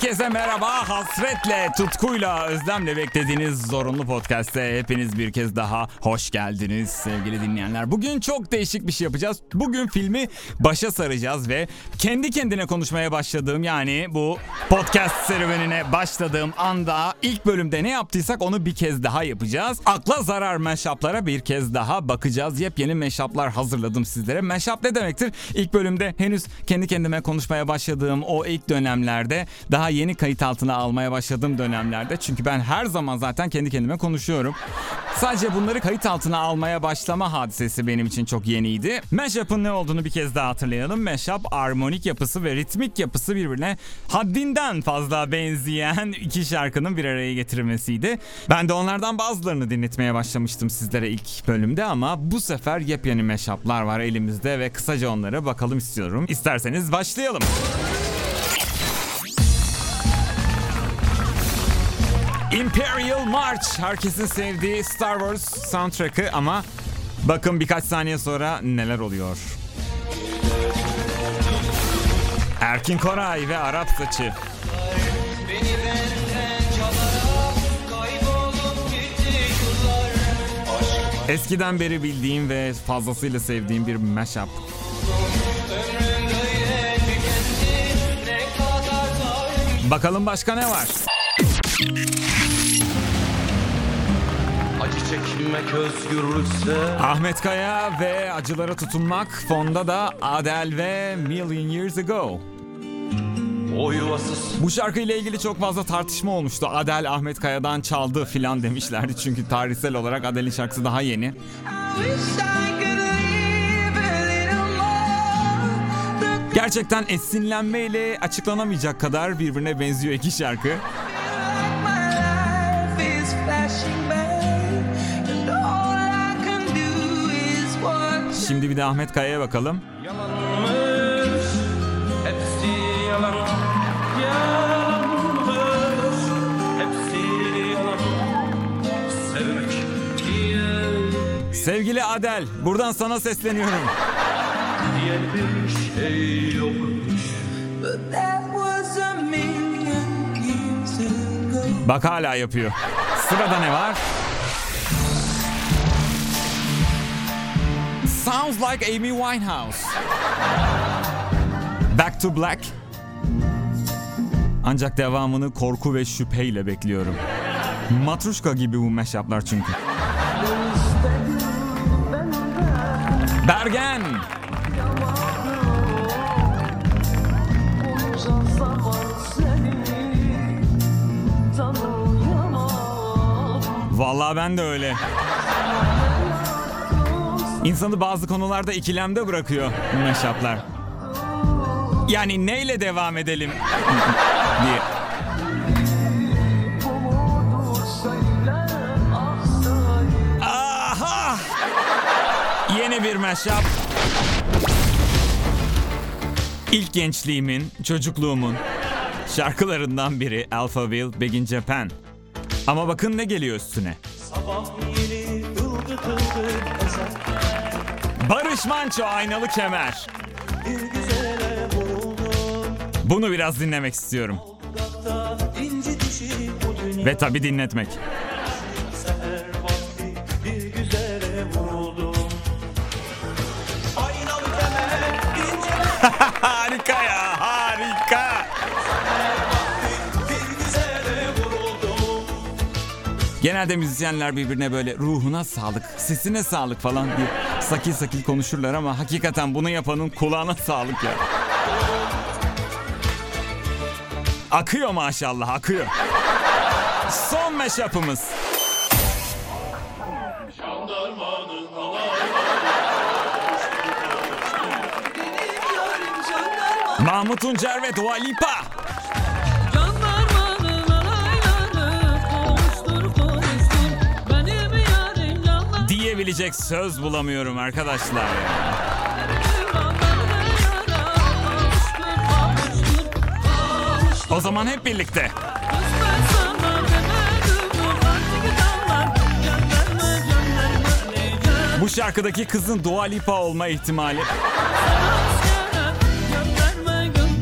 Herkese merhaba. Hasretle, tutkuyla, özlemle beklediğiniz zorunlu podcast'te hepiniz bir kez daha hoş geldiniz sevgili dinleyenler. Bugün çok değişik bir şey yapacağız. Bugün filmi başa saracağız ve kendi kendine konuşmaya başladığım yani bu podcast serüvenine başladığım anda ilk bölümde ne yaptıysak onu bir kez daha yapacağız. Akla zarar meşaplara bir kez daha bakacağız. Yepyeni meşaplar hazırladım sizlere. Meşap ne demektir? İlk bölümde henüz kendi kendime konuşmaya başladığım o ilk dönemlerde daha yeni kayıt altına almaya başladığım dönemlerde çünkü ben her zaman zaten kendi kendime konuşuyorum. Sadece bunları kayıt altına almaya başlama hadisesi benim için çok yeniydi. Mashup'ın ne olduğunu bir kez daha hatırlayalım. Mashup armonik yapısı ve ritmik yapısı birbirine haddinden fazla benzeyen iki şarkının bir araya getirilmesiydi. Ben de onlardan bazılarını dinletmeye başlamıştım sizlere ilk bölümde ama bu sefer yepyeni mashup'lar var elimizde ve kısaca onlara bakalım istiyorum. İsterseniz başlayalım. Imperial March herkesin sevdiği Star Wars soundtrack'ı ama bakın birkaç saniye sonra neler oluyor. Erkin Koray ve Arap Saçı. Eskiden beri bildiğim ve fazlasıyla sevdiğim bir mashup. Bakalım başka ne var? Acı çekmek özgürlükse Ahmet Kaya ve Acılara Tutunmak. Fonda da Adele ve Million Years Ago. O yuvasız Bu şarkıyla ilgili çok fazla tartışma olmuştu. Adele Ahmet Kaya'dan çaldı filan demişlerdi. Çünkü tarihsel olarak Adele'in şarkısı daha yeni. Gerçekten esinlenmeyle açıklanamayacak kadar birbirine benziyor iki şarkı. Şimdi bir de Ahmet Kaya'ya bakalım. yalanmış Hepsi yalan Yalanmış Hepsi yalan Sevmek diye Sevgili Adel, buradan sana sesleniyorum. diye bir şey yokmuş But that was a million years ago Bak hala yapıyor. Sırada ne var? Sounds like Amy Winehouse. Back to Black. Ancak devamını korku ve şüpheyle bekliyorum. Matruşka gibi bu meşaplar çünkü. Bergen. Vallahi ben de öyle. İnsanı bazı konularda ikilemde bırakıyor meşaplar. Yani neyle devam edelim diye. Aha! Yeni bir meşap. İlk gençliğimin, çocukluğumun şarkılarından biri Alphaville Big in Japan. Ama bakın ne geliyor üstüne. Sabah yeni eser Barış Manço Aynalı Kemer. Bir güzele vuruldum Bunu biraz dinlemek istiyorum. Ve tabi dinletmek. Genelde müzisyenler birbirine böyle ruhuna sağlık, sesine sağlık falan diye sakil sakil konuşurlar ama hakikaten bunu yapanın kulağına sağlık ya. Akıyor maşallah akıyor. Son meşapımız. Mahmut Tuncer ve Dua Lipa. Diyebilecek söz bulamıyorum arkadaşlar. O zaman hep birlikte. Bu şarkıdaki kızın Dua Lipa olma ihtimali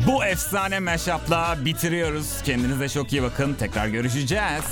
bu efsane mashup bitiriyoruz. Kendinize çok iyi bakın. Tekrar görüşeceğiz.